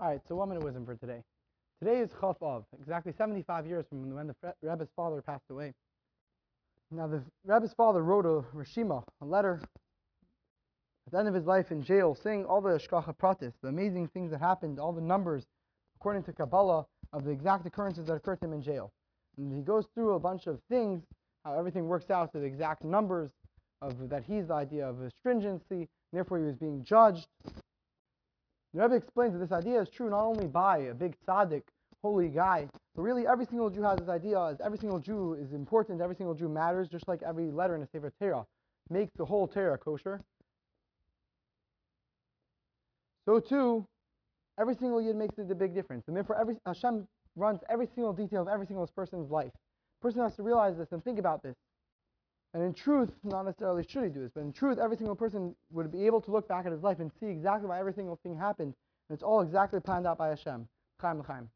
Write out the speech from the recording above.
All right, so one minute wisdom for today. Today is Chaf Av, exactly 75 years from when the Rebbe's father passed away. Now, the Rebbe's father wrote a Rishima, a letter, at the end of his life in jail, saying all the Shkacha Pratis, the amazing things that happened, all the numbers, according to Kabbalah, of the exact occurrences that occurred to him in jail. And he goes through a bunch of things, how everything works out to the exact numbers of that he's the idea of astringency, therefore he was being judged. The Rebbe explains that this idea is true not only by a big tzaddik, holy guy, but really every single Jew has this idea as every single Jew is important, every single Jew matters, just like every letter in a Sefer Torah makes the whole Torah kosher. So too, every single Yid makes a big difference. And therefore every Hashem runs every single detail of every single person's life. The person has to realize this and think about this. And in truth, not necessarily should he do this, but in truth, every single person would be able to look back at his life and see exactly why every single thing happened. And it's all exactly planned out by Hashem. Chaim l'chaim.